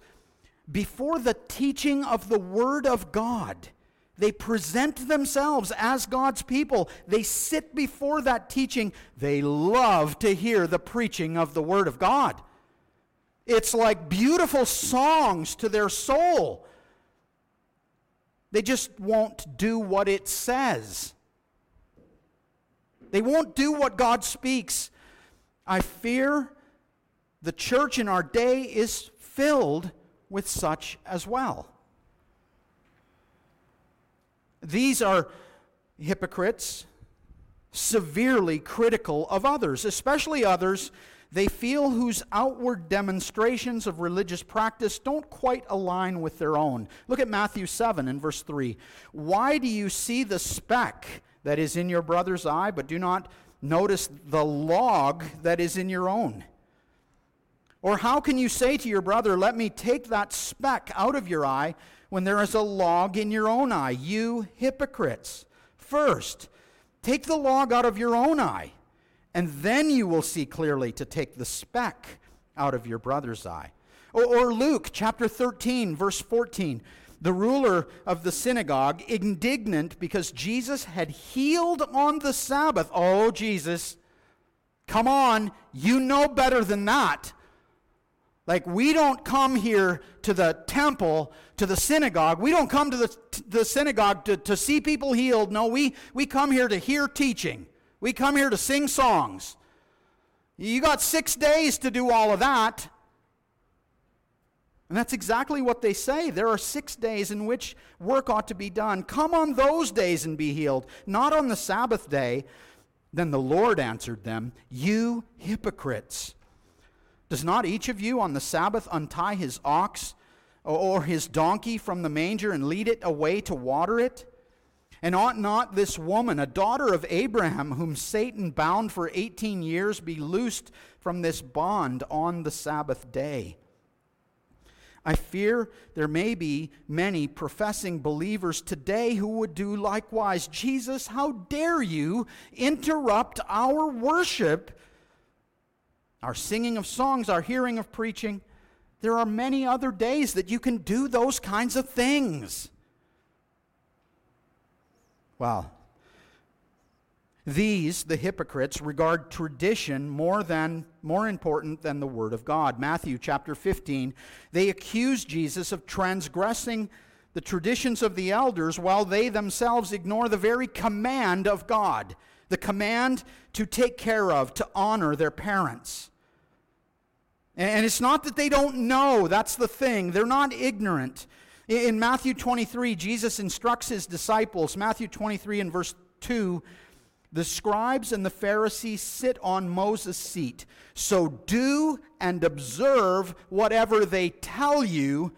before the teaching of the word of God. They present themselves as God's people. They sit before that teaching. They love to hear the preaching of the word of God. It's like beautiful songs to their soul. They just won't do what it says. They won't do what God speaks. I fear the church in our day is filled with such as well. These are hypocrites, severely critical of others, especially others they feel whose outward demonstrations of religious practice don't quite align with their own. Look at Matthew 7 and verse 3. Why do you see the speck that is in your brother's eye, but do not notice the log that is in your own? Or how can you say to your brother, Let me take that speck out of your eye, when there is a log in your own eye? You hypocrites. First, take the log out of your own eye and then you will see clearly to take the speck out of your brother's eye. Or, or, Luke chapter 13, verse 14. The ruler of the synagogue, indignant because Jesus had healed on the Sabbath. Oh, Jesus, come on, you know better than that. Like, we don't come here to the temple, to the synagogue. We don't come to the, the synagogue to, to see people healed. No, we, we come here to hear teaching. We come here to sing songs. You got six days to do all of that. And that's exactly what they say. There are six days in which work ought to be done. Come on those days and be healed, not on the Sabbath day. Then the Lord answered them, You hypocrites! Does not each of you on the Sabbath untie his ox or his donkey from the manger and lead it away to water it? And ought not this woman, a daughter of Abraham, whom Satan bound for 18 years, be loosed from this bond on the Sabbath day? I fear there may be many professing believers today who would do likewise. Jesus, how dare you interrupt our worship, our singing of songs, our hearing of preaching? There are many other days that you can do those kinds of things. Well, these, the hypocrites, regard tradition more than more important than the word of God. Matthew chapter 15, they accuse Jesus of transgressing the traditions of the elders while they themselves ignore the very command of God, the command to take care of, to honor their parents. And it's not that they don't know, that's the thing. They're not ignorant. In Matthew 23, Jesus instructs his disciples, Matthew 23 and verse 2, the scribes and the Pharisees sit on Moses' seat. So do and observe whatever they tell you,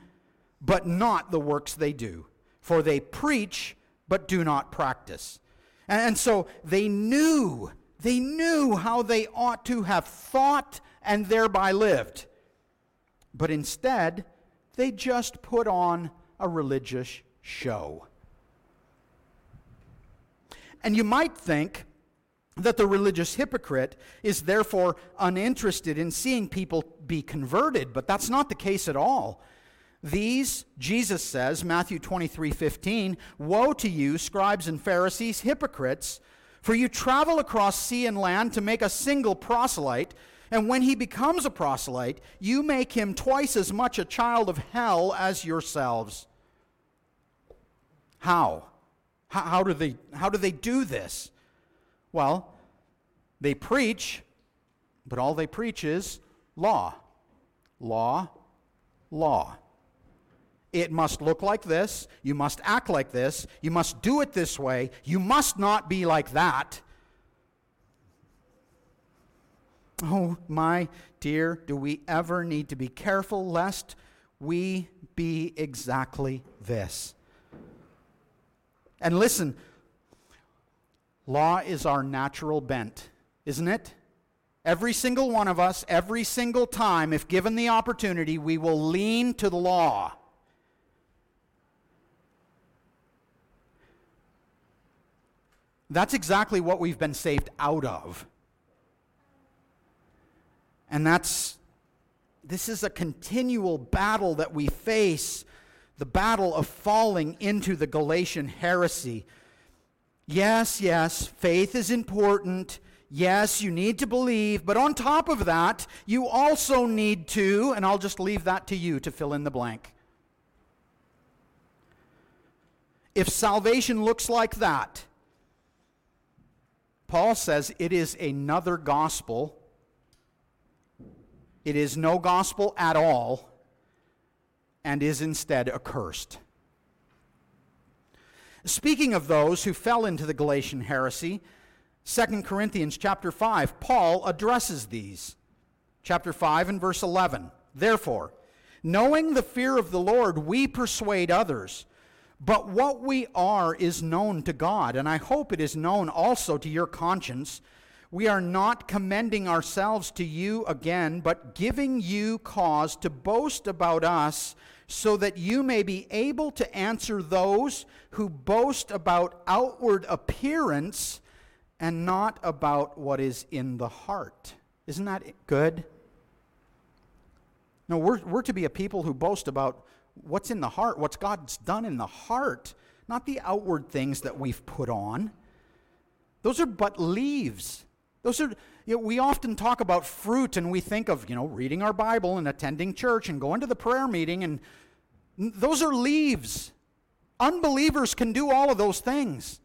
but not the works they do. For they preach, but do not practice. And so they knew, they knew how they ought to have thought and thereby lived. But instead, they just put on a religious show. And you might think that the religious hypocrite is therefore uninterested in seeing people be converted, but that's not the case at all. These, Jesus says, Matthew 23 15, Woe to you, scribes and Pharisees, hypocrites, for you travel across sea and land to make a single proselyte and when he becomes a proselyte, you make him twice as much a child of hell as yourselves. How? How, how do, they, how do they do this? Well, they preach, but all they preach is law. Law, law. It must look like this. You must act like this. You must do it this way. You must not be like that. Oh, my dear, do we ever need to be careful lest we be exactly this? And listen, law is our natural bent, isn't it? Every single one of us, every single time, if given the opportunity, we will lean to the law. That's exactly what we've been saved out of. And that's, this is a continual battle that we face the battle of falling into the Galatian heresy. Yes, yes, faith is important. Yes, you need to believe. But on top of that, you also need to, and I'll just leave that to you to fill in the blank. If salvation looks like that, Paul says it is another gospel it is no gospel at all and is instead accursed. Speaking of those who fell into the Galatian heresy, 2 Corinthians chapter 5, Paul addresses these. Chapter 5 and verse 11. Therefore, knowing the fear of the Lord, we persuade others. But what we are is known to God, and I hope it is known also to your conscience. We are not commending ourselves to you again, but giving you cause to boast about us, so that you may be able to answer those who boast about outward appearance and not about what is in the heart. Isn't that good? No, we're, we're to be a people who boast about what's in the heart, what's God's done in the heart, not the outward things that we've put on. Those are but leaves. Those are, you know, we often talk about fruit and we think of, you know, reading our Bible and attending church and going to the prayer meeting, and those are leaves. Unbelievers can do all of those things.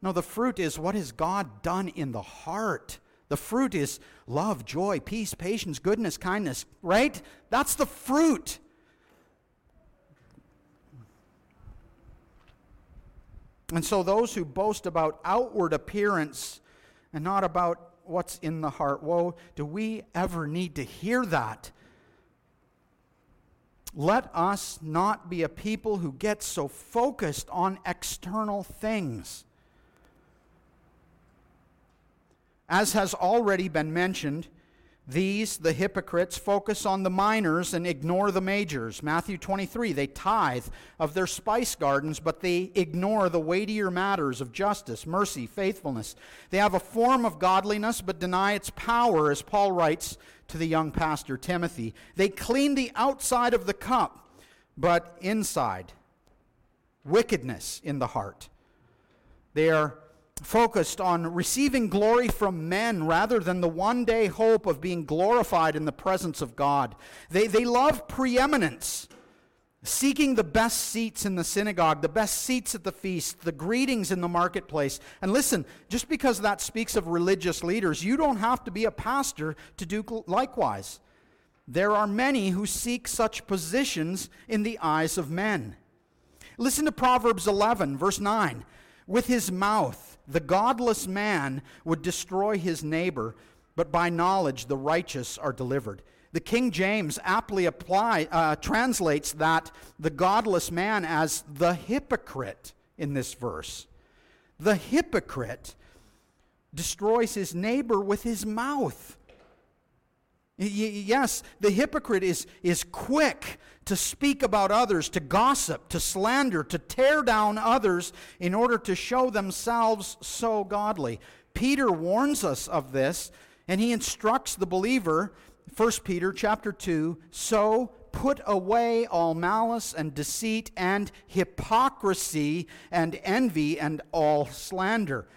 No, the fruit is what has God done in the heart. The fruit is love, joy, peace, patience, goodness, kindness, right? That's the fruit. And so, those who boast about outward appearance and not about what's in the heart, woe, do we ever need to hear that? Let us not be a people who get so focused on external things. As has already been mentioned, these, the hypocrites, focus on the minors and ignore the majors. Matthew 23, they tithe of their spice gardens, but they ignore the weightier matters of justice, mercy, faithfulness. They have a form of godliness, but deny its power, as Paul writes to the young pastor Timothy. They clean the outside of the cup, but inside, wickedness in the heart. They are focused on receiving glory from men rather than the one day hope of being glorified in the presence of God. They, they love preeminence, seeking the best seats in the synagogue, the best seats at the feast, the greetings in the marketplace. And listen, just because that speaks of religious leaders, you don't have to be a pastor to do likewise. There are many who seek such positions in the eyes of men. Listen to Proverbs 11, verse 9. With his mouth, the godless man would destroy his neighbor, but by knowledge the righteous are delivered. The King James aptly apply, uh, translates that the godless man as the hypocrite in this verse. The hypocrite destroys his neighbor with his mouth. Yes, the hypocrite is, is quick to speak about others, to gossip, to slander, to tear down others in order to show themselves so godly. Peter warns us of this, and he instructs the believer, 1 Peter chapter 2, so put away all malice and deceit and hypocrisy and envy and all slander.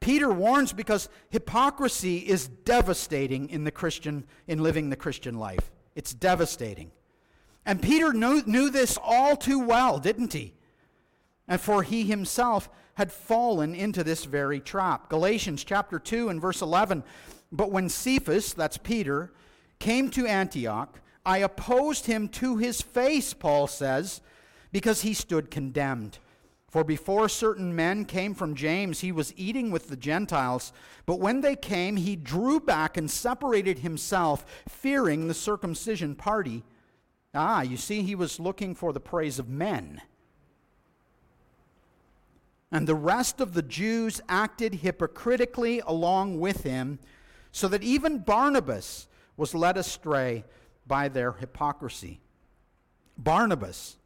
Peter warns because hypocrisy is devastating in the Christian in living the Christian life. It's devastating. And Peter knew, knew this all too well, didn't he? And for he himself had fallen into this very trap. Galatians chapter 2 and verse 11. But when Cephas, that's Peter, came to Antioch, I opposed him to his face, Paul says, because he stood condemned. For before certain men came from James, he was eating with the Gentiles. But when they came, he drew back and separated himself, fearing the circumcision party. Ah, you see, he was looking for the praise of men. And the rest of the Jews acted hypocritically along with him, so that even Barnabas was led astray by their hypocrisy. Barnabas,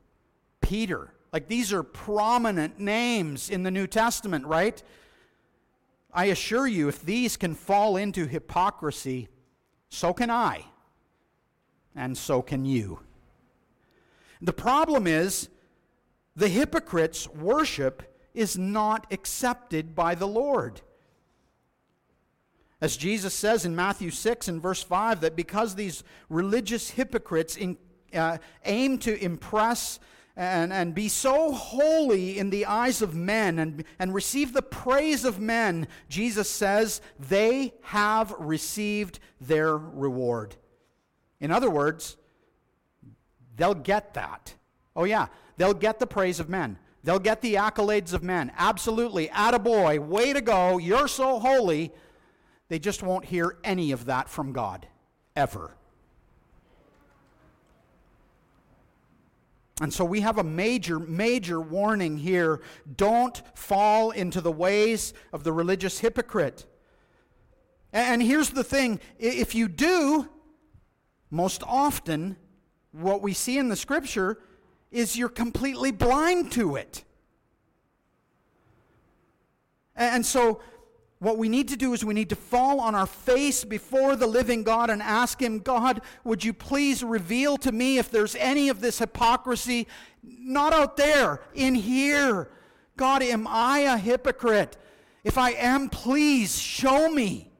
Peter, like these are prominent names in the New Testament, right? I assure you, if these can fall into hypocrisy, so can I, and so can you. The problem is, the hypocrites' worship is not accepted by the Lord. As Jesus says in Matthew 6 and verse 5, that because these religious hypocrites in, uh, aim to impress and, and be so holy in the eyes of men and, and receive the praise of men, Jesus says they have received their reward. In other words, they'll get that. Oh, yeah, they'll get the praise of men. They'll get the accolades of men. Absolutely. Attaboy. Way to go. You're so holy. They just won't hear any of that from God. Ever. And so we have a major, major warning here. Don't fall into the ways of the religious hypocrite. And here's the thing if you do, most often, what we see in the scripture is you're completely blind to it. And so, what we need to do is we need to fall on our face before the living God and ask Him, God, would you please reveal to me if there's any of this hypocrisy, not out there, in here? God, am I a hypocrite? If I am, please show me.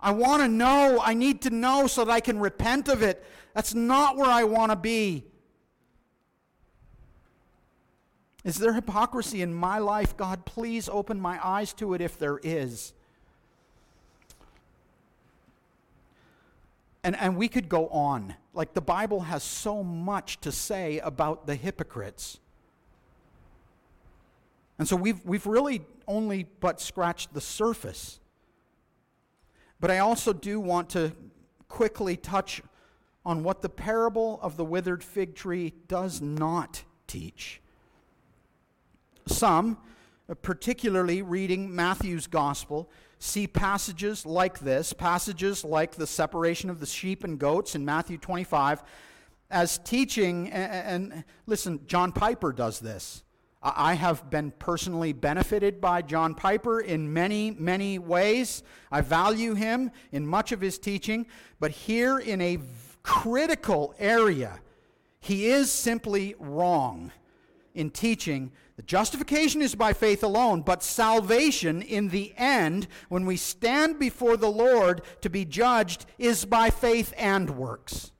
I want to know. I need to know so that I can repent of it. That's not where I want to be. Is there hypocrisy in my life? God, please open my eyes to it if there is. And, and we could go on. Like the Bible has so much to say about the hypocrites. And so we've, we've really only but scratched the surface. But I also do want to quickly touch on what the parable of the withered fig tree does not teach. Some, uh, particularly reading Matthew's gospel, see passages like this, passages like the separation of the sheep and goats in Matthew 25, as teaching. And, and listen, John Piper does this. I have been personally benefited by John Piper in many, many ways. I value him in much of his teaching, but here in a critical area, he is simply wrong in teaching that justification is by faith alone, but salvation in the end, when we stand before the Lord to be judged, is by faith and works.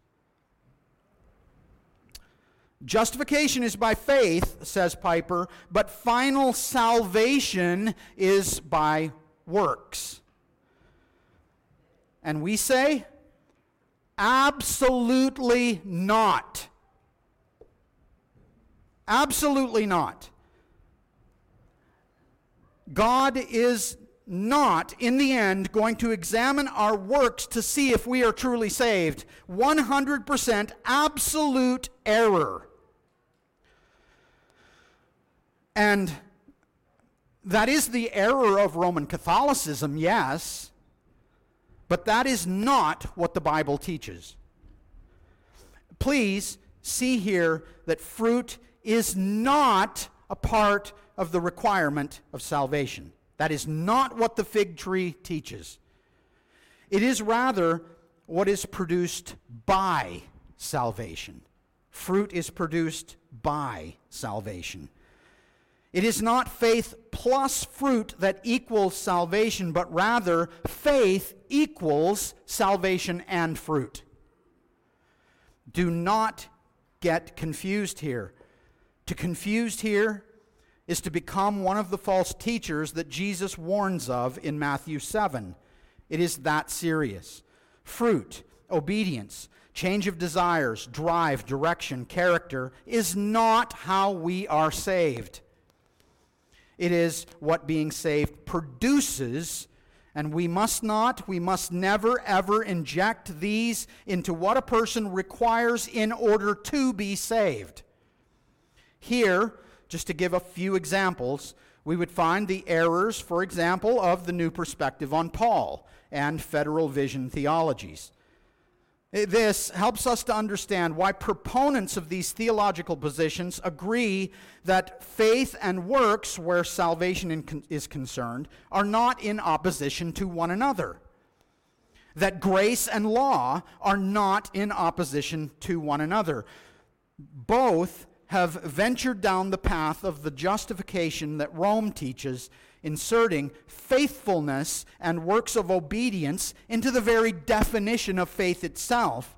Justification is by faith, says Piper, but final salvation is by works. And we say, absolutely not. Absolutely not. God is not, in the end, going to examine our works to see if we are truly saved. 100% absolute error. And that is the error of Roman Catholicism, yes, but that is not what the Bible teaches. Please see here that fruit is not a part of the requirement of salvation. That is not what the fig tree teaches. It is rather what is produced by salvation. Fruit is produced by salvation. It is not faith plus fruit that equals salvation, but rather faith equals salvation and fruit. Do not get confused here. To confused here is to become one of the false teachers that Jesus warns of in Matthew 7. It is that serious. Fruit, obedience, change of desires, drive, direction, character is not how we are saved. It is what being saved produces, and we must not, we must never, ever inject these into what a person requires in order to be saved. Here, just to give a few examples, we would find the errors, for example, of the new perspective on Paul and federal vision theologies. Eh, this helps us to understand why proponents of these theological positions agree that faith and works, where salvation is concerned, are not in opposition to one another. That grace and law are not in opposition to one another. Both have ventured down the path of the justification that Rome teaches, inserting faithfulness and works of obedience into the very definition of faith itself.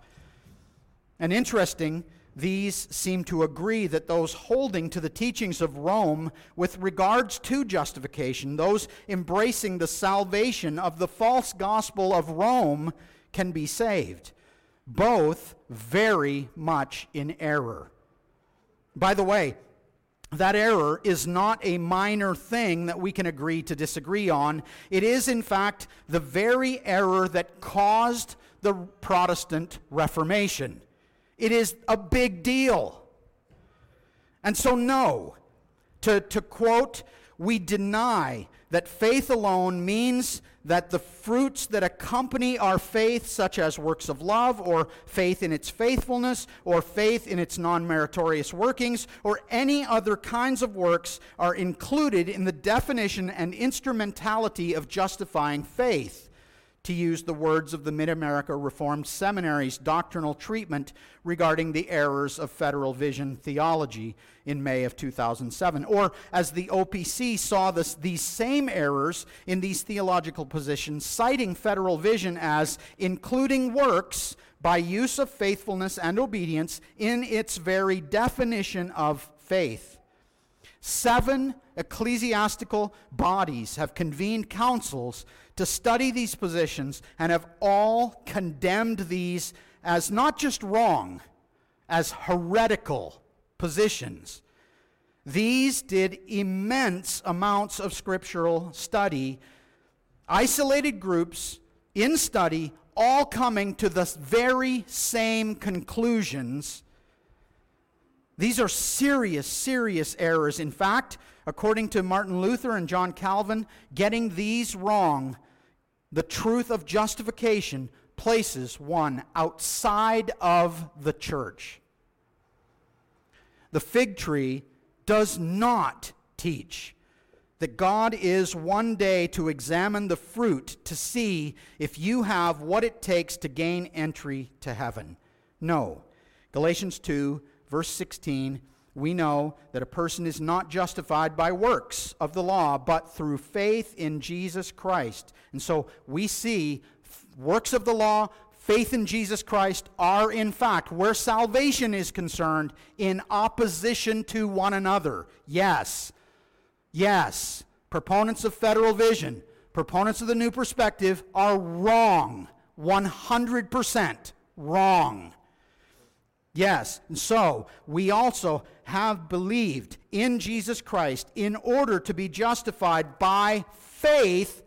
And interesting, these seem to agree that those holding to the teachings of Rome with regards to justification, those embracing the salvation of the false gospel of Rome, can be saved. Both very much in error. By the way, that error is not a minor thing that we can agree to disagree on. It is, in fact, the very error that caused the Protestant Reformation. It is a big deal. And so, no, to, to quote, we deny that faith alone means that the fruits that accompany our faith, such as works of love, or faith in its faithfulness, or faith in its non meritorious workings, or any other kinds of works, are included in the definition and instrumentality of justifying faith to use the words of the Mid America Reformed Seminary's doctrinal treatment regarding the errors of Federal Vision theology in May of 2007. Or as the OPC saw this, these same errors in these theological positions, citing Federal Vision as including works by use of faithfulness and obedience in its very definition of faith. Seven ecclesiastical bodies have convened councils to study these positions and have all condemned these as not just wrong, as heretical positions. These did immense amounts of scriptural study, isolated groups in study, all coming to the very same conclusions. These are serious, serious errors. In fact, according to Martin Luther and John Calvin, getting these wrong the truth of justification places one outside of the church. The fig tree does not teach that God is one day to examine the fruit to see if you have what it takes to gain entry to heaven. No. Galatians 2, verse 16 we know that a person is not justified by works of the law, but through faith in Jesus Christ. And so we see works of the law, faith in Jesus Christ are, in fact, where salvation is concerned, in opposition to one another. Yes. Yes. Proponents of federal vision, proponents of the new perspective are wrong. 100% wrong. Yes, and so we also have believed in Jesus Christ in order to be justified by faith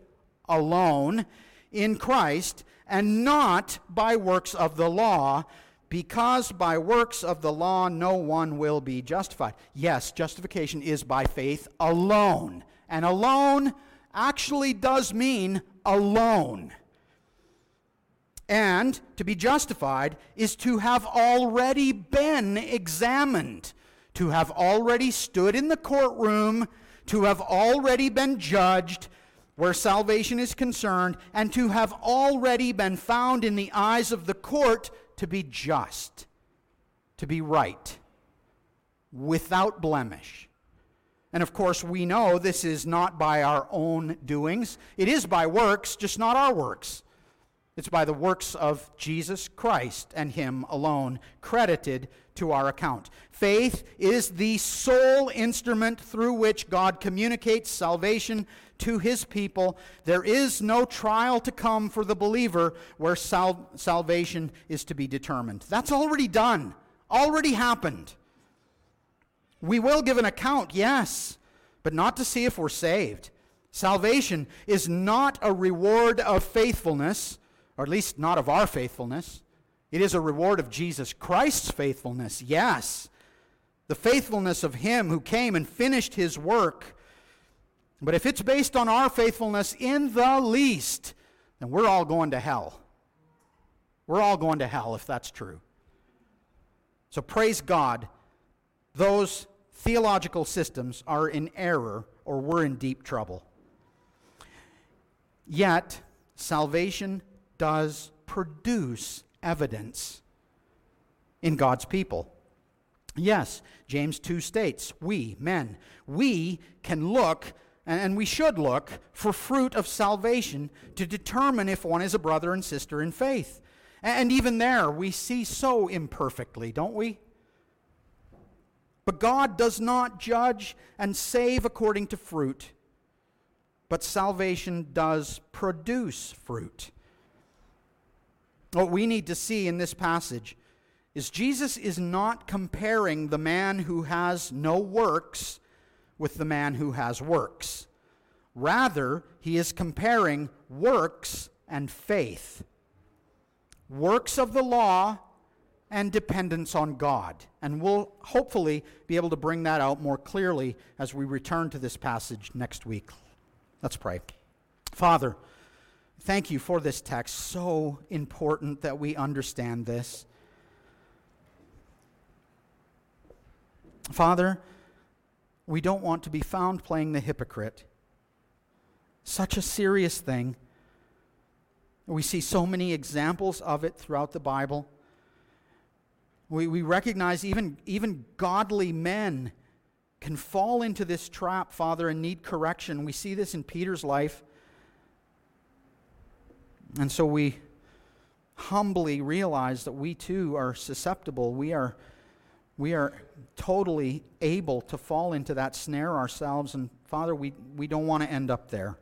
alone in Christ and not by works of the law, because by works of the law no one will be justified. Yes, justification is by faith alone. And alone actually does mean alone. And to be justified is to have already been examined, to have already stood in the courtroom, to have already been judged where salvation is concerned, and to have already been found in the eyes of the court to be just, to be right, without blemish. And of course, we know this is not by our own doings. It is by works, just not our works. It's by the works of Jesus Christ and Him alone, credited to our account. Faith is the sole instrument through which God communicates salvation to His people. There is no trial to come for the believer where sal- salvation is to be determined. That's already done, already happened. We will give an account, yes, but not to see if we're saved. Salvation is not a reward of faithfulness or at least not of our faithfulness. It is a reward of Jesus Christ's faithfulness, yes. The faithfulness of Him who came and finished His work. But if it's based on our faithfulness in the least, then we're all going to hell. We're all going to hell if that's true. So praise God, those theological systems are in error or we're in deep trouble. Yet, salvation does produce evidence in God's people. Yes, James 2 states, we, men, we can look and we should look for fruit of salvation to determine if one is a brother and sister in faith. And even there, we see so imperfectly, don't we? But God does not judge and save according to fruit, but salvation does produce fruit. What we need to see in this passage is Jesus is not comparing the man who has no works with the man who has works. Rather, he is comparing works and faith. Works of the law and dependence on God. And we'll hopefully be able to bring that out more clearly as we return to this passage next week. Let's pray. Father, thank you for this text. So important that we understand this. Father, we don't want to be found playing the hypocrite. Such a serious thing. We see so many examples of it throughout the Bible. We, we recognize even, even godly men can fall into this trap, Father, and need correction. We see this in Peter's life. And so we humbly realize that we too are susceptible. We are, we are totally able to fall into that snare ourselves. And Father, we, we don't want to end up there.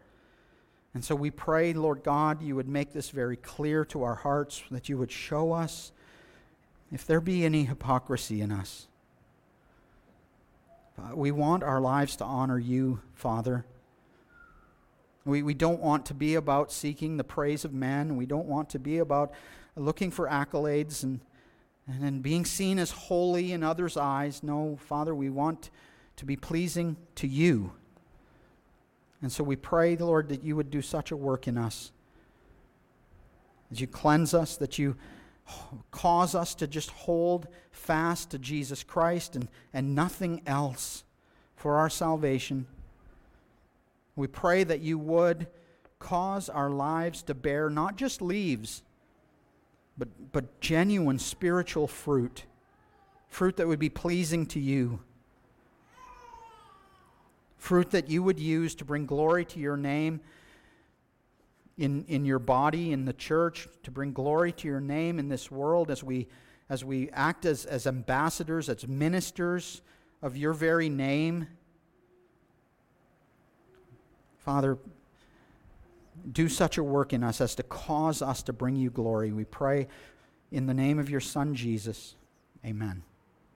And so we pray, Lord God, you would make this very clear to our hearts, that you would show us if there be any hypocrisy in us. We want our lives to honor you, Father. We, we don't want to be about seeking the praise of men. We don't want to be about looking for accolades and, and being seen as holy in others' eyes. No, Father, we want to be pleasing to you. And so we pray, Lord, that you would do such a work in us. That you cleanse us, that you cause us to just hold fast to Jesus Christ and, and nothing else for our salvation. We pray that you would cause our lives to bear not just leaves, but, but genuine spiritual fruit, fruit that would be pleasing to you, fruit that you would use to bring glory to your name in, in your body, in the church, to bring glory to your name in this world as we, as we act as, as ambassadors, as ministers of your very name. Father, do such a work in us as to cause us to bring you glory. We pray in the name of your Son, Jesus. Amen.